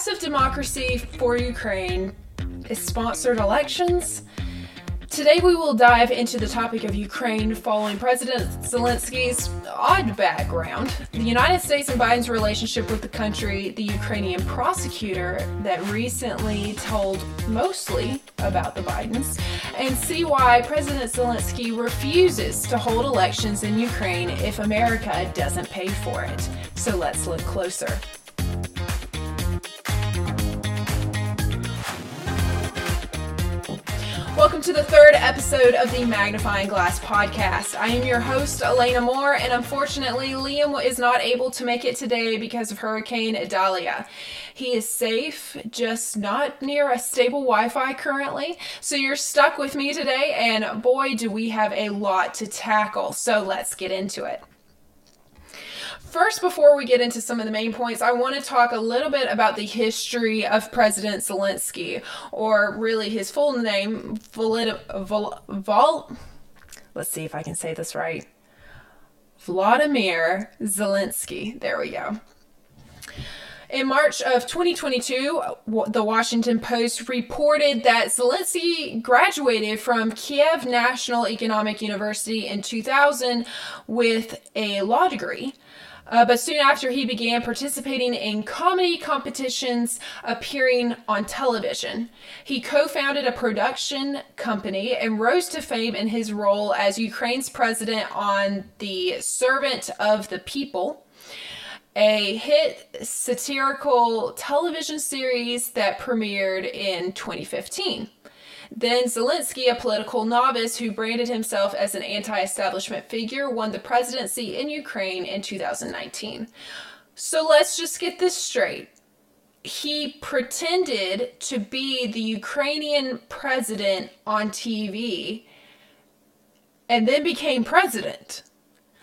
Passive Democracy for Ukraine is sponsored elections. Today, we will dive into the topic of Ukraine following President Zelensky's odd background, the United States and Biden's relationship with the country, the Ukrainian prosecutor that recently told mostly about the Bidens, and see why President Zelensky refuses to hold elections in Ukraine if America doesn't pay for it. So let's look closer. Welcome to the third episode of the Magnifying Glass podcast. I am your host, Elena Moore, and unfortunately, Liam is not able to make it today because of Hurricane Idalia. He is safe, just not near a stable Wi Fi currently. So you're stuck with me today, and boy, do we have a lot to tackle. So let's get into it. First, before we get into some of the main points, I want to talk a little bit about the history of President Zelensky, or really his full name, Volodymyr. Vol, Vol, let's see if I can say this right. Vladimir Zelensky. There we go. In March of 2022, the Washington Post reported that Zelensky graduated from Kiev National Economic University in 2000 with a law degree. Uh, but soon after, he began participating in comedy competitions, appearing on television. He co founded a production company and rose to fame in his role as Ukraine's president on The Servant of the People, a hit satirical television series that premiered in 2015. Then Zelensky, a political novice who branded himself as an anti establishment figure, won the presidency in Ukraine in 2019. So let's just get this straight. He pretended to be the Ukrainian president on TV and then became president.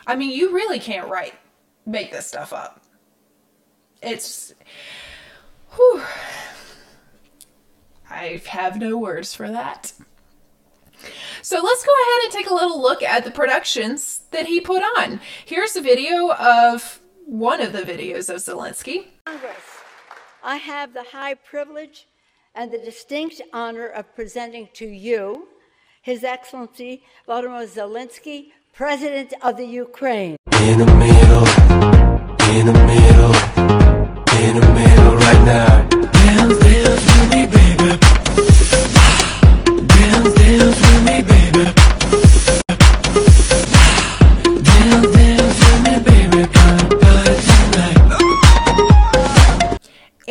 I mean, you really can't write, make this stuff up. It's. Whew. I have no words for that. So let's go ahead and take a little look at the productions that he put on. Here's a video of one of the videos of Zelensky. Congress, I have the high privilege and the distinct honor of presenting to you His Excellency Volodymyr Zelensky, President of the Ukraine. In the middle, in the middle, in the middle right now.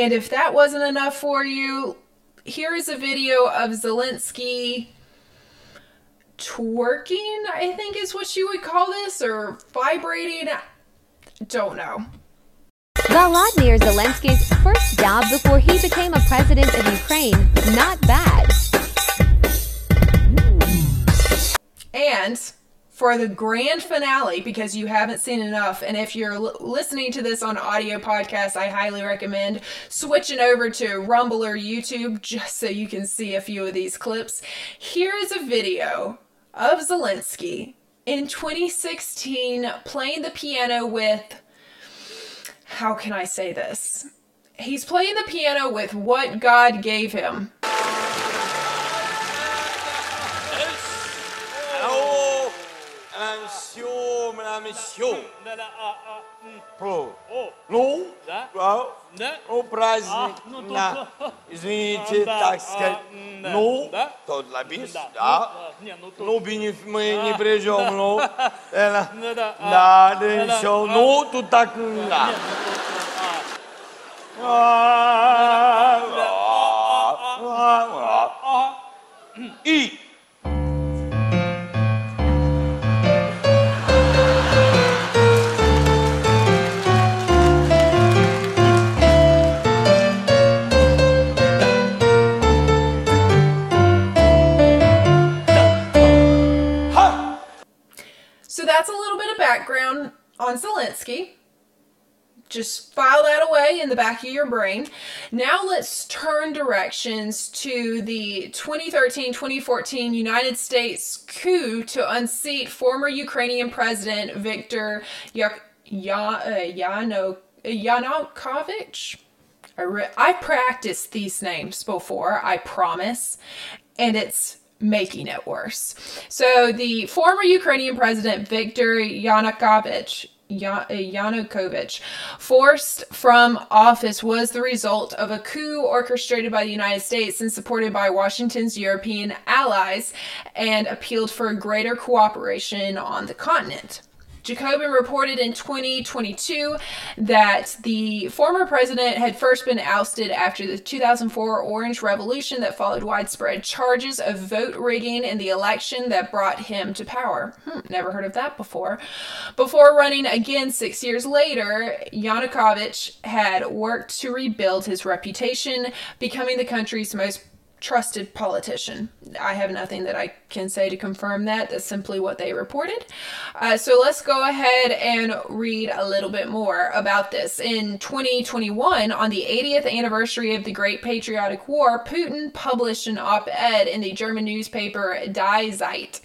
And if that wasn't enough for you, here is a video of Zelensky twerking, I think is what you would call this, or vibrating. Don't know. Volodymyr Zelensky's first job before he became a president of Ukraine. Not bad. And for the grand finale, because you haven't seen enough, and if you're l- listening to this on audio podcast, I highly recommend switching over to Rumble or YouTube just so you can see a few of these clips. Here is a video of Zelensky in 2016 playing the piano with, how can I say this? He's playing the piano with what God gave him. все, нам все. Да-да, а, а, м, Про. О, Ну, Да? а, да? ну, праздник. А, ну, тут- на. Извините, Да, так а, сказать. м, да. Ну, Да? тот лоббист, Да. да. Ну, а, не, ну тут- Ну, бини- мы не при чем, ну. Это- Да-да, а, Да, да, да-да, все. а. Ну, тут так, да. In the back of your brain. Now let's turn directions to the 2013 2014 United States coup to unseat former Ukrainian President Viktor uh, Yano- Yanukovych. I re- I practiced these names before, I promise, and it's making it worse. So the former Ukrainian president Viktor Yanukovych Ya- Uh, Yanukovych, forced from office, was the result of a coup orchestrated by the United States and supported by Washington's European allies and appealed for greater cooperation on the continent. Jacobin reported in 2022 that the former president had first been ousted after the 2004 Orange Revolution that followed widespread charges of vote rigging in the election that brought him to power. Hmm, never heard of that before. Before running again six years later, Yanukovych had worked to rebuild his reputation, becoming the country's most trusted politician. I have nothing that I can say to confirm that. That's simply what they reported. Uh, so let's go ahead and read a little bit more about this. In 2021, on the 80th anniversary of the Great Patriotic War, Putin published an op ed in the German newspaper Die Zeit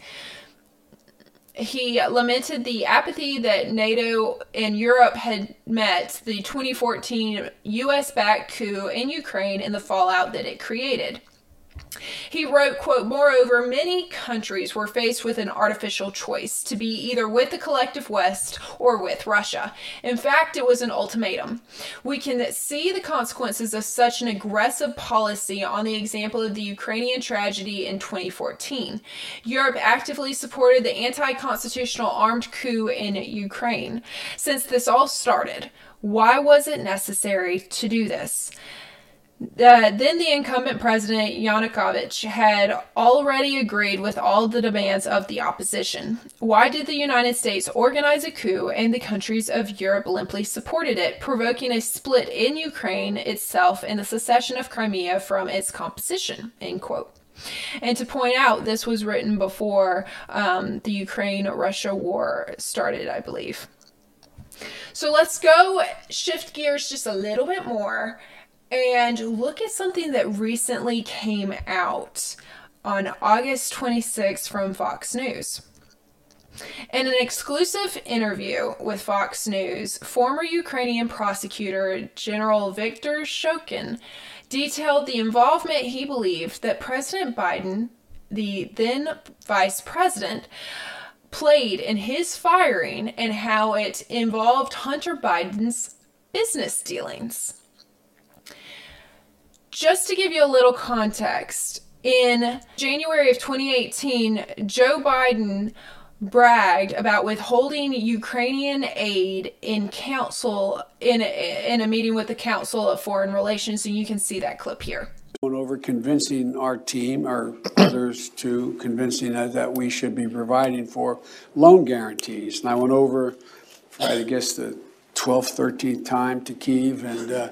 he lamented the apathy that NATO and Europe had met the 2014 US backed coup in Ukraine and the fallout that it created. He wrote, quote, Moreover, many countries were faced with an artificial choice to be either with the collective West or with Russia. In fact, it was an ultimatum. We can see the consequences of such an aggressive policy on the example of the Ukrainian tragedy in 2014. Europe actively supported the anti constitutional armed coup in Ukraine. Since this all started, why was it necessary to do this? Uh, then the incumbent president Yanukovych had already agreed with all the demands of the opposition. Why did the United States organize a coup and the countries of Europe limply supported it, provoking a split in Ukraine itself and the secession of Crimea from its composition? End quote. And to point out, this was written before um, the Ukraine Russia war started, I believe. So let's go shift gears just a little bit more and look at something that recently came out on August 26th from Fox News. In an exclusive interview with Fox News, former Ukrainian prosecutor General Viktor Shokin detailed the involvement he believed that President Biden, the then vice president, played in his firing and how it involved Hunter Biden's business dealings just to give you a little context, in January of 2018, Joe Biden bragged about withholding Ukrainian aid in council in a, in a meeting with the Council of Foreign Relations, and you can see that clip here. Over convincing our team, or others, to convincing us that we should be providing for loan guarantees. And I went over I guess, the 12th, 13th time to Kiev, and uh,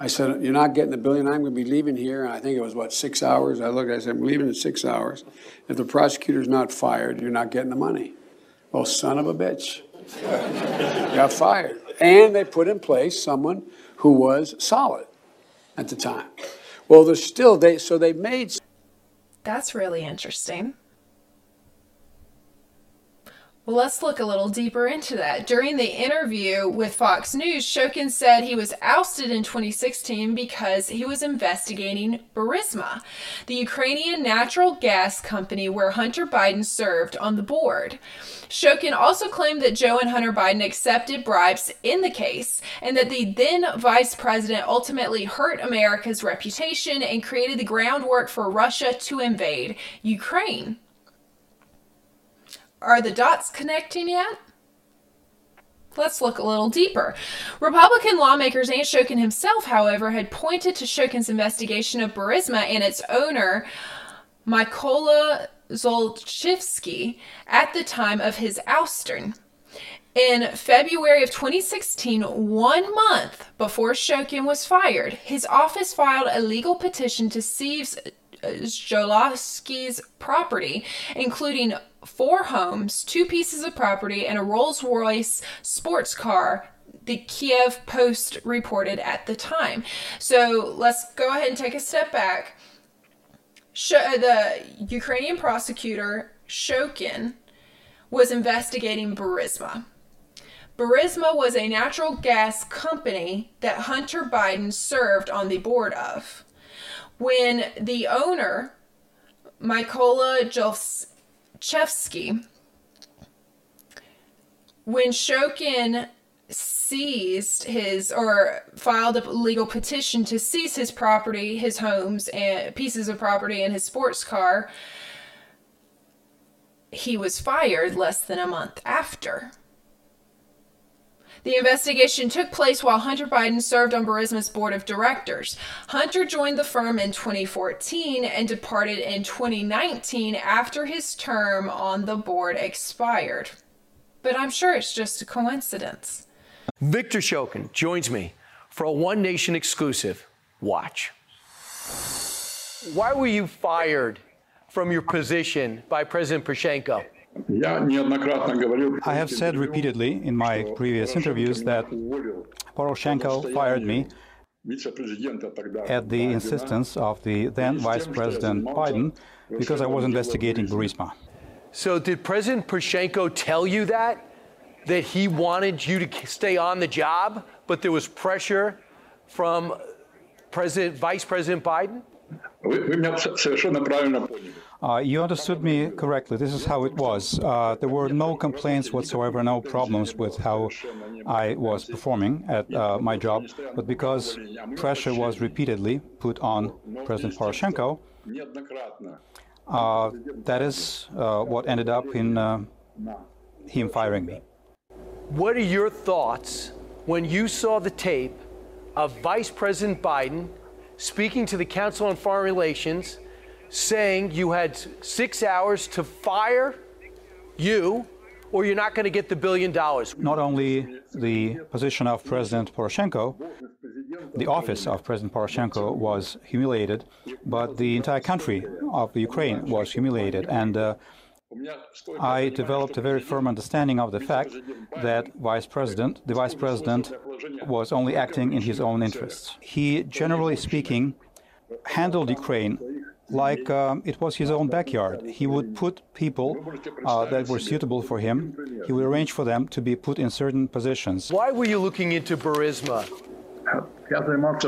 I said, You're not getting the billion. I'm going to be leaving here. And I think it was, what, six hours? I looked, I said, I'm leaving in six hours. If the prosecutor's not fired, you're not getting the money. Well, son of a bitch. Got fired. And they put in place someone who was solid at the time. Well, there's still, they, so they made. That's really interesting. Well, let's look a little deeper into that. During the interview with Fox News, Shokin said he was ousted in 2016 because he was investigating Burisma, the Ukrainian natural gas company where Hunter Biden served on the board. Shokin also claimed that Joe and Hunter Biden accepted bribes in the case and that the then vice president ultimately hurt America's reputation and created the groundwork for Russia to invade Ukraine. Are the dots connecting yet? Let's look a little deeper. Republican lawmakers and Shokin himself, however, had pointed to Shokin's investigation of Burisma and its owner, Mykola Zlochevsky, at the time of his ouster. In February of 2016, one month before Shokin was fired, his office filed a legal petition to seize Zolowski's property, including four homes, two pieces of property, and a Rolls Royce sports car. The Kiev Post reported at the time. So let's go ahead and take a step back. Sh- uh, the Ukrainian prosecutor Shokin was investigating Burisma. Burisma was a natural gas company that Hunter Biden served on the board of. When the owner, Mykola Jolchevsky, when Shokin seized his or filed a legal petition to seize his property, his homes and pieces of property and his sports car, he was fired less than a month after. The investigation took place while Hunter Biden served on Burisma's board of directors. Hunter joined the firm in 2014 and departed in 2019 after his term on the board expired. But I'm sure it's just a coincidence. Viktor Shokin joins me for a One Nation exclusive. Watch. Why were you fired from your position by President Poroshenko? I have said repeatedly in my previous interviews that Poroshenko fired me at the insistence of the then Vice President Biden because I was investigating Burisma. So, did President Poroshenko tell you that? That he wanted you to stay on the job, but there was pressure from President, Vice President Biden? Uh, you understood me correctly. This is how it was. Uh, there were no complaints whatsoever, no problems with how I was performing at uh, my job. But because pressure was repeatedly put on President Poroshenko, uh, that is uh, what ended up in uh, him firing me. What are your thoughts when you saw the tape of Vice President Biden speaking to the Council on Foreign Relations? Saying you had six hours to fire you or you're not going to get the billion dollars. Not only the position of President Poroshenko, the office of President Poroshenko was humiliated, but the entire country of Ukraine was humiliated. And uh, I developed a very firm understanding of the fact that Vice President, the Vice President, was only acting in his own interests. He, generally speaking, handled Ukraine like um, it was his own backyard. He would put people uh, that were suitable for him, he would arrange for them to be put in certain positions. Why were you looking into Burisma?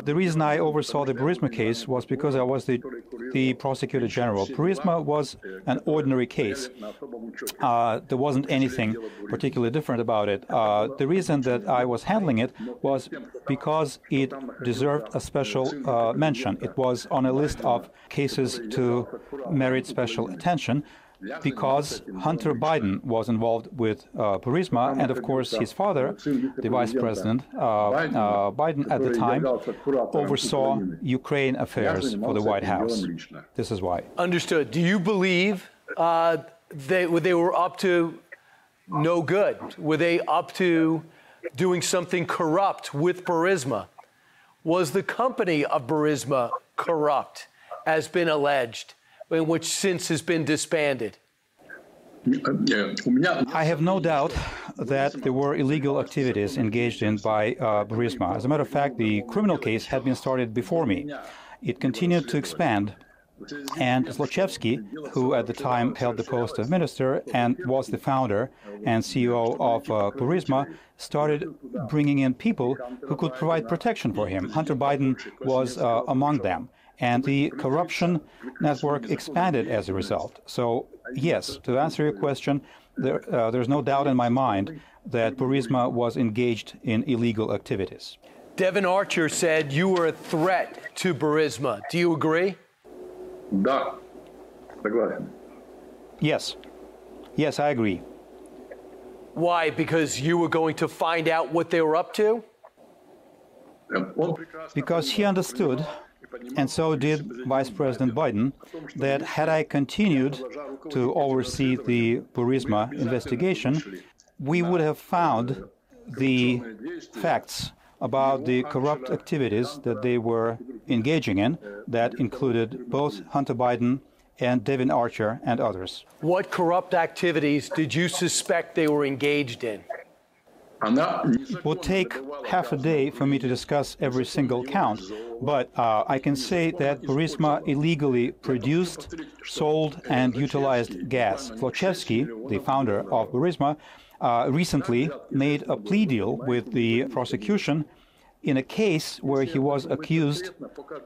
The reason I oversaw the Burisma case was because I was the, the prosecutor general. Burisma was an ordinary case. Uh, there wasn't anything particularly different about it. Uh, the reason that I was handling it was because it deserved a special uh, mention. It was on a list of cases to merit special attention because Hunter Biden was involved with uh, Burisma, and of course his father, the vice president uh, uh, Biden at the time, oversaw Ukraine affairs for the White House. This is why. Understood. Do you believe uh, they, they were up to no good? Were they up to doing something corrupt with Burisma? Was the company of Burisma corrupt, as been alleged? Which since has been disbanded? I have no doubt that there were illegal activities engaged in by uh, Burisma. As a matter of fact, the criminal case had been started before me. It continued to expand. And Zlochevsky, who at the time held the post of minister and was the founder and CEO of uh, Burisma, started bringing in people who could provide protection for him. Hunter Biden was uh, among them and the corruption network expanded as a result. So, yes, to answer your question, there, uh, there's no doubt in my mind that Burisma was engaged in illegal activities. Devon Archer said you were a threat to Burisma. Do you agree? Да. Yes. Yes, I agree. Why? Because you were going to find out what they were up to? Because he understood and so did Vice President Biden, that had I continued to oversee the Burisma investigation, we would have found the facts about the corrupt activities that they were engaging in that included both Hunter Biden and Devon Archer and others. What corrupt activities did you suspect they were engaged in? It would take half a day for me to discuss every single count, but uh, I can say that Burisma illegally produced, sold, and utilized gas. Zlochevsky, the founder of Burisma, uh, recently made a plea deal with the prosecution in a case where he was accused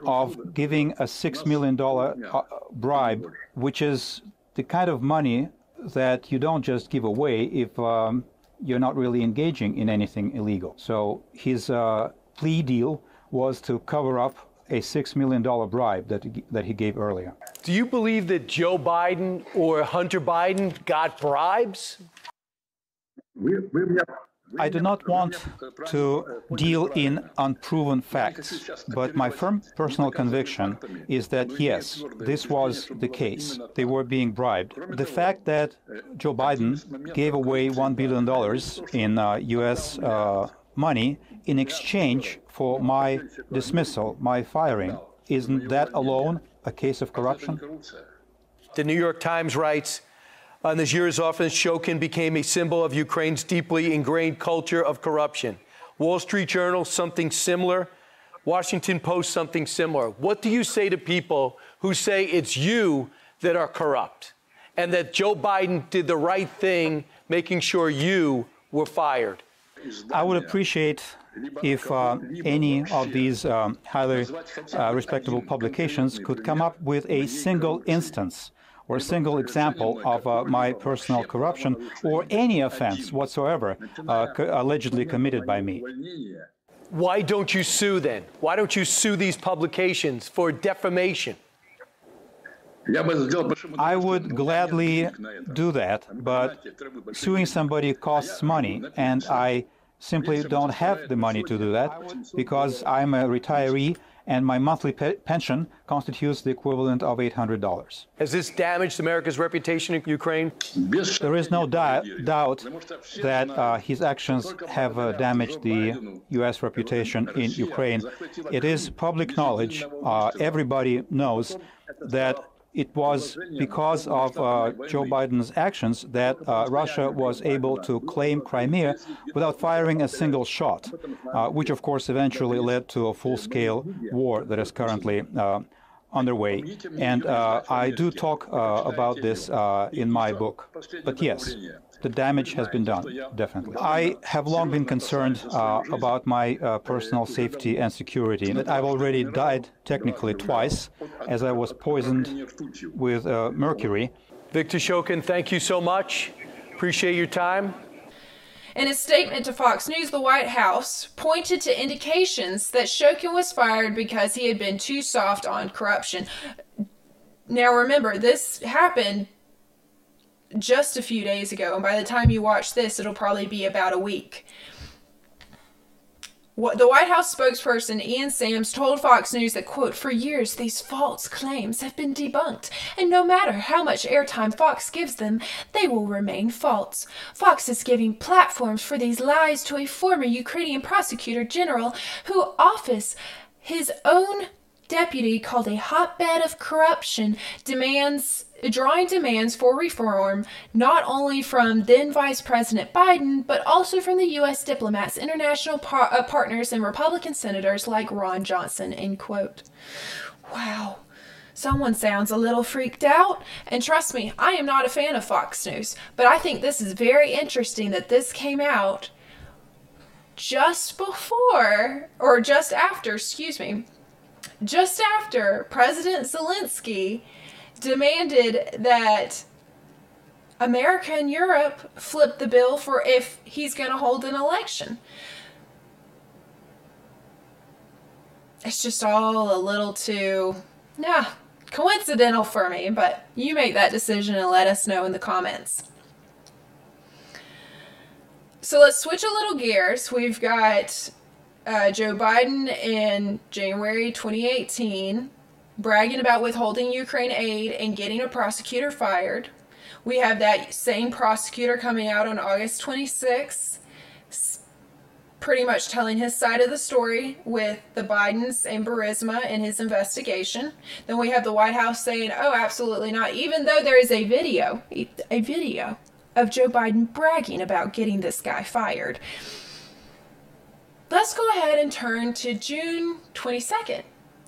of giving a $6 million uh, bribe, which is the kind of money that you don't just give away if um, you're not really engaging in anything illegal. So his uh, plea deal was to cover up a $6 million bribe that he, that he gave earlier. Do you believe that Joe Biden or Hunter Biden got bribes? I do not want to deal in unproven facts, but my firm personal conviction is that yes, this was the case. They were being bribed. The fact that Joe Biden gave away $1 billion in uh, U.S. Uh, money in exchange for my dismissal, my firing, isn't that alone a case of corruption? The New York Times writes, on this year's office, Shokin became a symbol of Ukraine's deeply ingrained culture of corruption. Wall Street Journal, something similar. Washington Post, something similar. What do you say to people who say it's you that are corrupt and that Joe Biden did the right thing making sure you were fired? I would appreciate if uh, any of these um, highly uh, respectable publications could come up with a single instance or a single example of uh, my personal corruption or any offense whatsoever uh, co- allegedly committed by me. Why don't you sue then? Why don't you sue these publications for defamation? I would gladly do that, but suing somebody costs money, and I simply don't have the money to do that because I'm a retiree and my monthly pe- pension constitutes the equivalent of $800. Has this damaged America's reputation in Ukraine? There is no di- doubt that uh, his actions have uh, damaged the U.S. reputation in Ukraine. It is public knowledge. Uh, everybody knows that it was because of uh, Joe Biden's actions that uh, Russia was able to claim Crimea without firing a single shot, uh, which of course eventually led to a full scale war that is currently uh, underway. And uh, I do talk uh, about this in my book. But yes, the damage has been done, definitely. I have long been concerned uh, about my uh, personal safety and security. That I've already died technically twice, as I was poisoned with uh, mercury. Viktor Shokin, thank you so much. Appreciate your time. In a statement to Fox News, the White House pointed to indications that Shokin was fired because he had been too soft on corruption. Now, remember, this happened just a few days ago, and by the time you watch this, it'll probably be about a week. What the White House spokesperson Ian Sams told Fox News that, quote, for years these false claims have been debunked, and no matter how much airtime Fox gives them, they will remain false. Fox is giving platforms for these lies to a former Ukrainian prosecutor general who office his own deputy called a hotbed of corruption demands drawing demands for reform not only from then Vice President Biden, but also from the U.S. diplomats, international par- uh, partners, and Republican senators like Ron Johnson. End quote. Wow. Someone sounds a little freaked out. And trust me, I am not a fan of Fox News, but I think this is very interesting that this came out just before, or just after, excuse me, just after President Zelensky demanded that America and Europe flip the bill for if he's going to hold an election. It's just all a little too, yeah, coincidental for me, but you make that decision and let us know in the comments. So let's switch a little gears. We've got uh, Joe Biden in January 2018 bragging about withholding Ukraine aid and getting a prosecutor fired. We have that same prosecutor coming out on August 26th, pretty much telling his side of the story with the Bidens and Burisma in his investigation. Then we have the White House saying, oh, absolutely not, even though there is a video, a video of Joe Biden bragging about getting this guy fired. Let's go ahead and turn to June 22nd.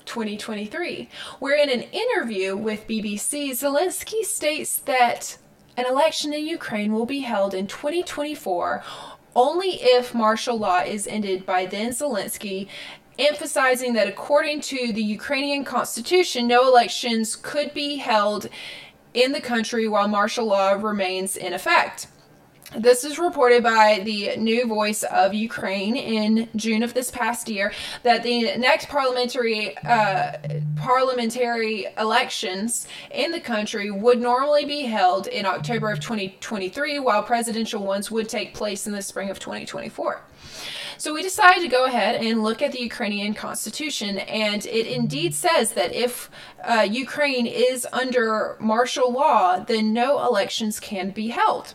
2023, where in an interview with BBC, Zelensky states that an election in Ukraine will be held in 2024 only if martial law is ended by then Zelensky, emphasizing that according to the Ukrainian constitution, no elections could be held in the country while martial law remains in effect. This is reported by the New Voice of Ukraine in June of this past year that the next parliamentary uh, parliamentary elections in the country would normally be held in October of 2023, while presidential ones would take place in the spring of 2024. So we decided to go ahead and look at the Ukrainian constitution, and it indeed says that if uh, Ukraine is under martial law, then no elections can be held.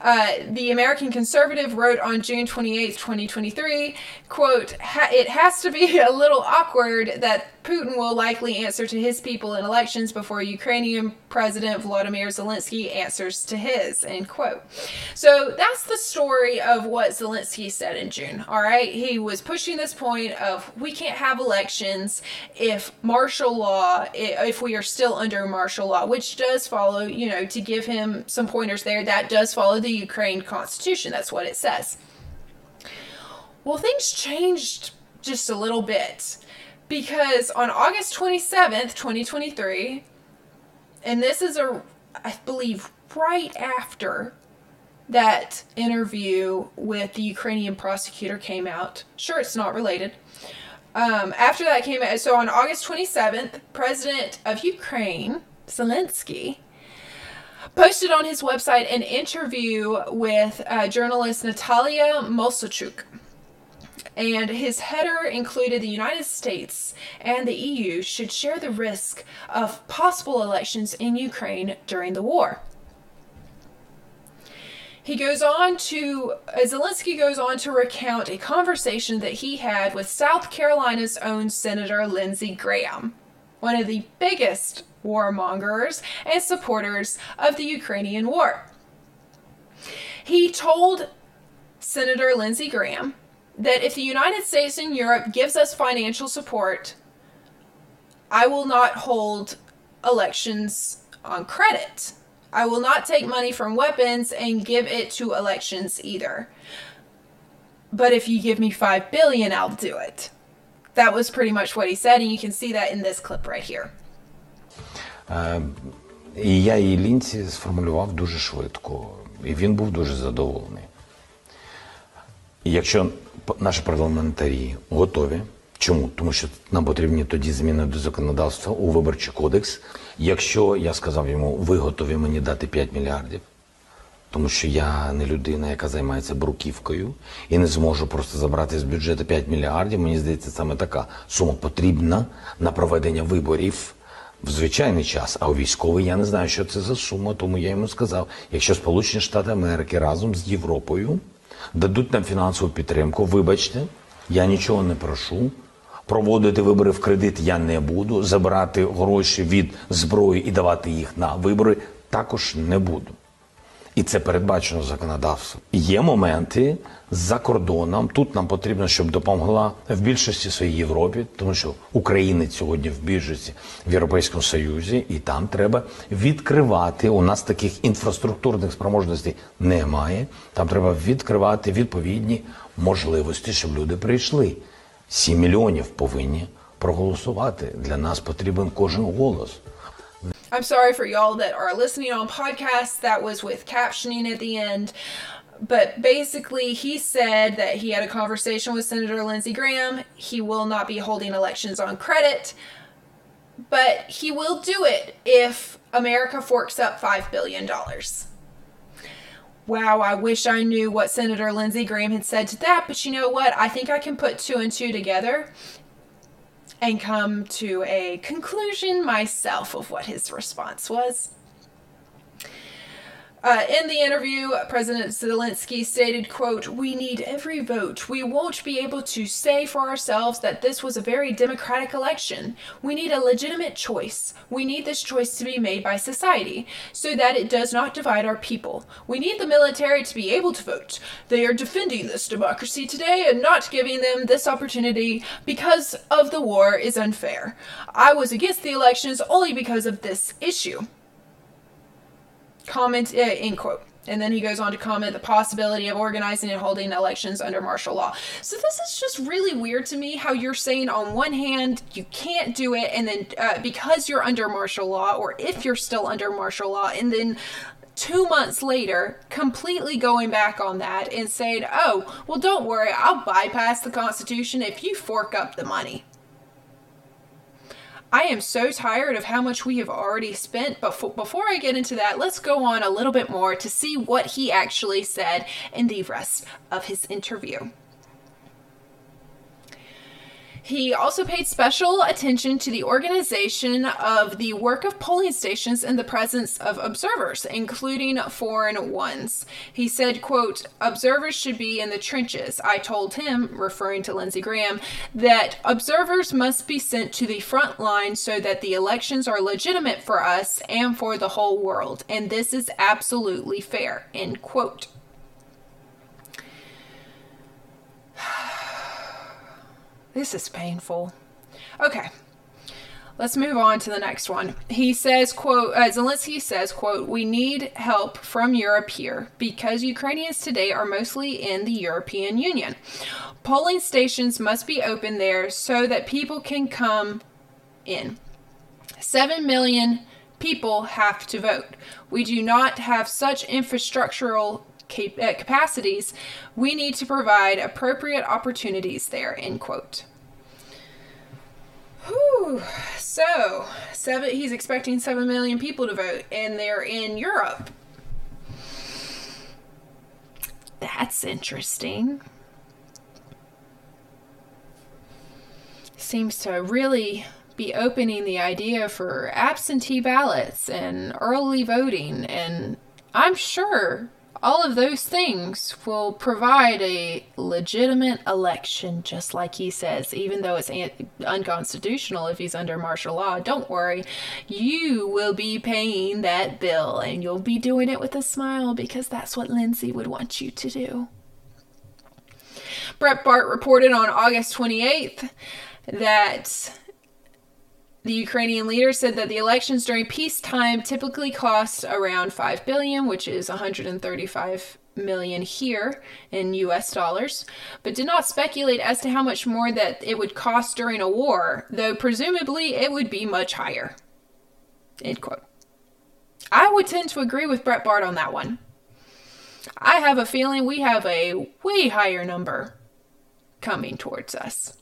Uh, the American Conservative wrote on June 28, 2023, quote, it has to be a little awkward that Putin will likely answer to his people in elections before Ukrainian President Volodymyr Zelensky answers to his, end quote. So that's the story of what Zelensky said in June, all right? He was pushing this point of we can't have elections if martial law, if we are still under martial law, which does follow, you know, to give him some pointers there, that does follow the Ukraine constitution. That's what it says. Well, things changed just a little bit because on August 27th, 2023, and this is a, I believe, right after that interview with the Ukrainian prosecutor came out. Sure, it's not related. Um, after that came out, so on August 27th, President of Ukraine, Zelensky, posted on his website an interview with uh, journalist Natalia Mosalchuk. And his header included the United States and the EU should share the risk of possible elections in Ukraine during the war. He goes on to, uh, Zelensky goes on to recount a conversation that he had with South Carolina's own Senator Lindsey Graham, one of the biggest warmongers and supporters of the Ukrainian war. He told Senator Lindsey Graham that if the United States and Europe gives us financial support, I will not hold elections on credit. I will not take money from weapons and give it to elections either. But if you give me 5 billion, I'll do it. That was pretty much what he said, and you can see that in this clip right here. Е, І я її лінці сформулював дуже швидко, і він був дуже задоволений. І якщо наші парламентарі готові, чому? Тому що нам потрібні тоді зміни до законодавства у виборчий кодекс. Якщо я сказав йому, ви готові мені дати 5 мільярдів, тому що я не людина, яка займається бруківкою, і не зможу просто забрати з бюджету 5 мільярдів. Мені здається, саме така сума потрібна на проведення виборів в звичайний час. А у військовий я не знаю, що це за сума, тому я йому сказав: якщо Сполучені Штати Америки разом з Європою дадуть нам фінансову підтримку, вибачте, я нічого не прошу. Проводити вибори в кредит я не буду. Забирати гроші від зброї і давати їх на вибори також не буду. І це передбачено законодавством. Є моменти за кордоном. Тут нам потрібно, щоб допомогла в більшості своїй Європі, тому що українець сьогодні в більшості в Європейському Союзі, і там треба відкривати. У нас таких інфраструктурних спроможностей немає. Там треба відкривати відповідні можливості, щоб люди прийшли. Сім мільйонів повинні проголосувати. Для нас потрібен кожен голос. I'm sorry for y'all that are listening on podcasts. That was with captioning at the end. But basically, he said that he had a conversation with Senator Lindsey Graham. He will not be holding elections on credit, but he will do it if America forks up $5 billion. Wow, I wish I knew what Senator Lindsey Graham had said to that, but you know what? I think I can put two and two together and come to a conclusion myself of what his response was. Uh, in the interview, President Zelensky stated, quote, We need every vote. We won't be able to say for ourselves that this was a very democratic election. We need a legitimate choice. We need this choice to be made by society so that it does not divide our people. We need the military to be able to vote. They are defending this democracy today and not giving them this opportunity because of the war is unfair. I was against the elections only because of this issue comment uh, end quote and then he goes on to comment the possibility of organizing and holding elections under martial law. So this is just really weird to me how you're saying on one hand you can't do it, and then uh, because you're under martial law, or if you're still under martial law, and then two months later completely going back on that and saying, oh, well, don't worry, I'll bypass the Constitution if you fork up the money. I am so tired of how much we have already spent, but f- before I get into that, let's go on a little bit more to see what he actually said in the rest of his interview. He also paid special attention to the organization of the work of polling stations in the presence of observers, including foreign ones. He said, quote, observers should be in the trenches. I told him, referring to Lindsey Graham, that observers must be sent to the front line so that the elections are legitimate for us and for the whole world. And this is absolutely fair, end quote. This is painful. Okay. Let's move on to the next one. He says, quote, uh, Zelensky says, quote, we need help from Europe here because Ukrainians today are mostly in the European Union. Polling stations must be open there so that people can come in. Seven million people have to vote. We do not have such infrastructural cap- uh, capacities, we need to provide appropriate opportunities there, end quote. Whew. So, seven, he's expecting 7 million people to vote, and they're in Europe. That's interesting. Seems to really be opening the idea for absentee ballots and early voting, and I'm sure all of those things will provide a legitimate election, just like he says, even though it's unconstitutional if he's under martial law. Don't worry, you will be paying that bill and you'll be doing it with a smile because that's what Lindsey would want you to do. Breitbart reported on August 28th that the Ukrainian leader said that the elections during peacetime typically cost around 5 billion, which is 135 million here in US dollars, but did not speculate as to how much more that it would cost during a war, though presumably it would be much higher. End quote. I would tend to agree with Breitbart on that one. I have a feeling we have a way higher number coming towards us.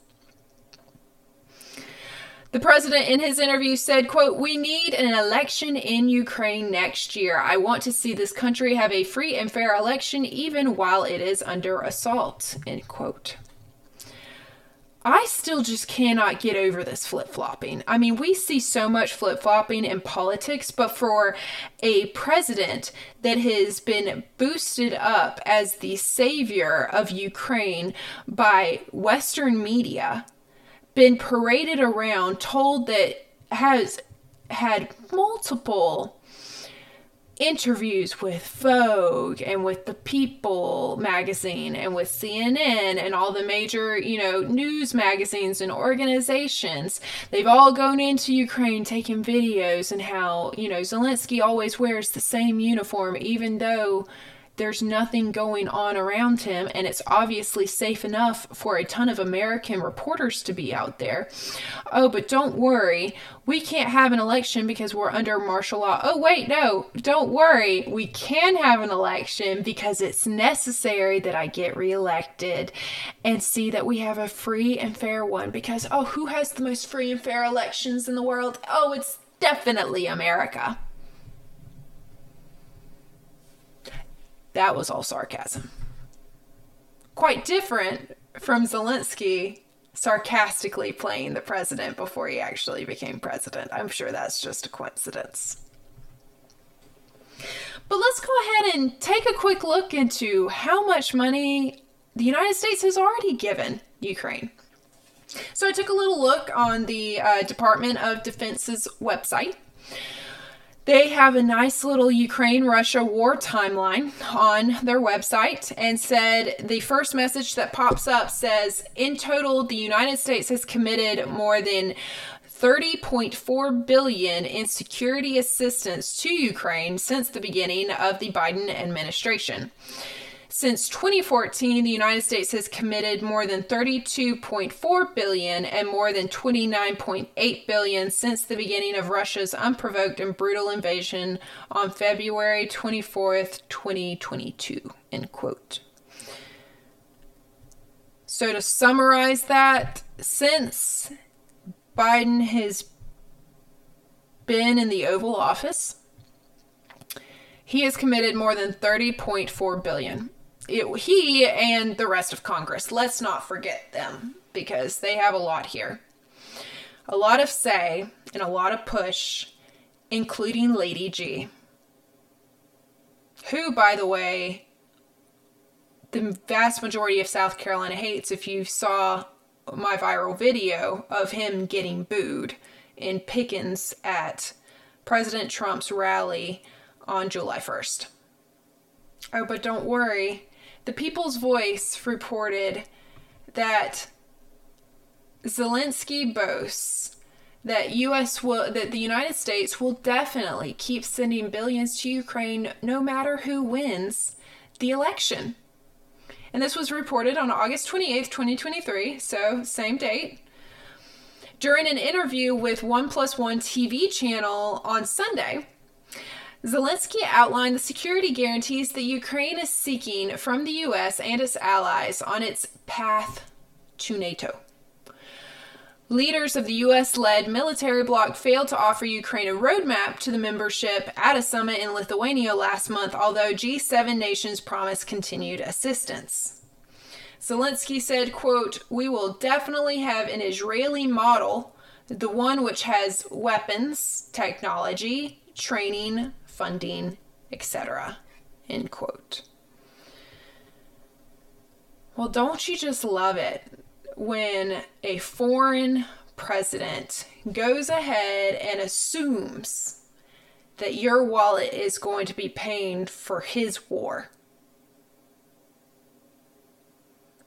The president in his interview said, quote, "We need an election in Ukraine next year. I want to see this country have a free and fair election even while it is under assault." End quote. I still just cannot get over this flip flopping. I mean, we see so much flip flopping in politics, but for a president that has been boosted up as the savior of Ukraine by Western media, been paraded around, told that has had multiple interviews with Vogue and with the People magazine and with CNN and all the major, you know, news magazines and organizations. They've all gone into Ukraine taking videos and how, you know, Zelensky always wears the same uniform even though there's nothing going on around him, and it's obviously safe enough for a ton of American reporters to be out there. Oh, but don't worry, we can't have an election because we're under martial law. Oh, wait, no, don't worry, we can have an election because it's necessary that I get reelected and see that we have a free and fair one. Because, oh, who has the most free and fair elections in the world? Oh, it's definitely America. That was all sarcasm. Quite different from Zelensky sarcastically playing the president before he actually became president. I'm sure that's just a coincidence. But let's go ahead and take a quick look into how much money the United States has already given Ukraine. So I took a little look on the uh, Department of Defense's website. They have a nice little Ukraine Russia war timeline on their website and said the first message that pops up says in total the United States has committed more than 30.4 billion in security assistance to Ukraine since the beginning of the Biden administration. Since 2014, the United States has committed more than 32.4 billion and more than 29.8 billion since the beginning of Russia's unprovoked and brutal invasion on February 24th, 2022. End quote. So to summarize that, since Biden has been in the Oval Office, he has committed more than 30.4 billion it, he and the rest of Congress. Let's not forget them because they have a lot here. A lot of say and a lot of push, including Lady G, who, by the way, the vast majority of South Carolina hates. If you saw my viral video of him getting booed in Pickens at President Trump's rally on July 1st. Oh, but don't worry, the People's Voice reported that Zelensky boasts that US will that the United States will definitely keep sending billions to Ukraine no matter who wins the election. And this was reported on August 28th, 2023, so same date. During an interview with One Plus One TV channel on Sunday, Zelensky outlined the security guarantees that Ukraine is seeking from the US and its allies on its path to NATO. Leaders of the US led military bloc failed to offer Ukraine a roadmap to the membership at a summit in Lithuania last month, although G7 nations promised continued assistance. Zelensky said, quote, We will definitely have an Israeli model, the one which has weapons, technology, training, funding, etc. End quote. Well, don't you just love it when a foreign president goes ahead and assumes that your wallet is going to be paying for his war?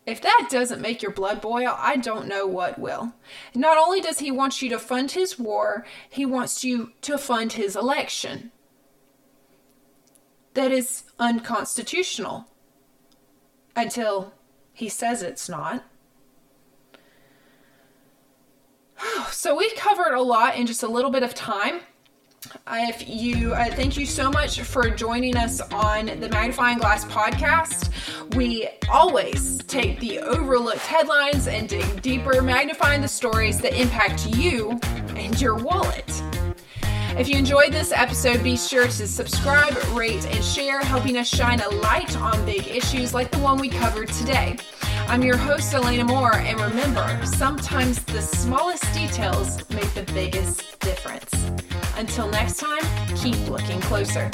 If that doesn't make your blood boil, I don't know what will. Not only does he want you to fund his war, he wants you to fund his election that is unconstitutional until he says it's not. So we've covered a lot in just a little bit of time. If you uh, thank you so much for joining us on the Magnifying Glass podcast. We always take the overlooked headlines and dig deeper, magnifying the stories that impact you and your wallet. If you enjoyed this episode, be sure to subscribe, rate, and share, helping us shine a light on big issues like the one we covered today. I'm your host, Elena Moore, and remember, sometimes the smallest details make the biggest difference. Until next time, keep looking closer.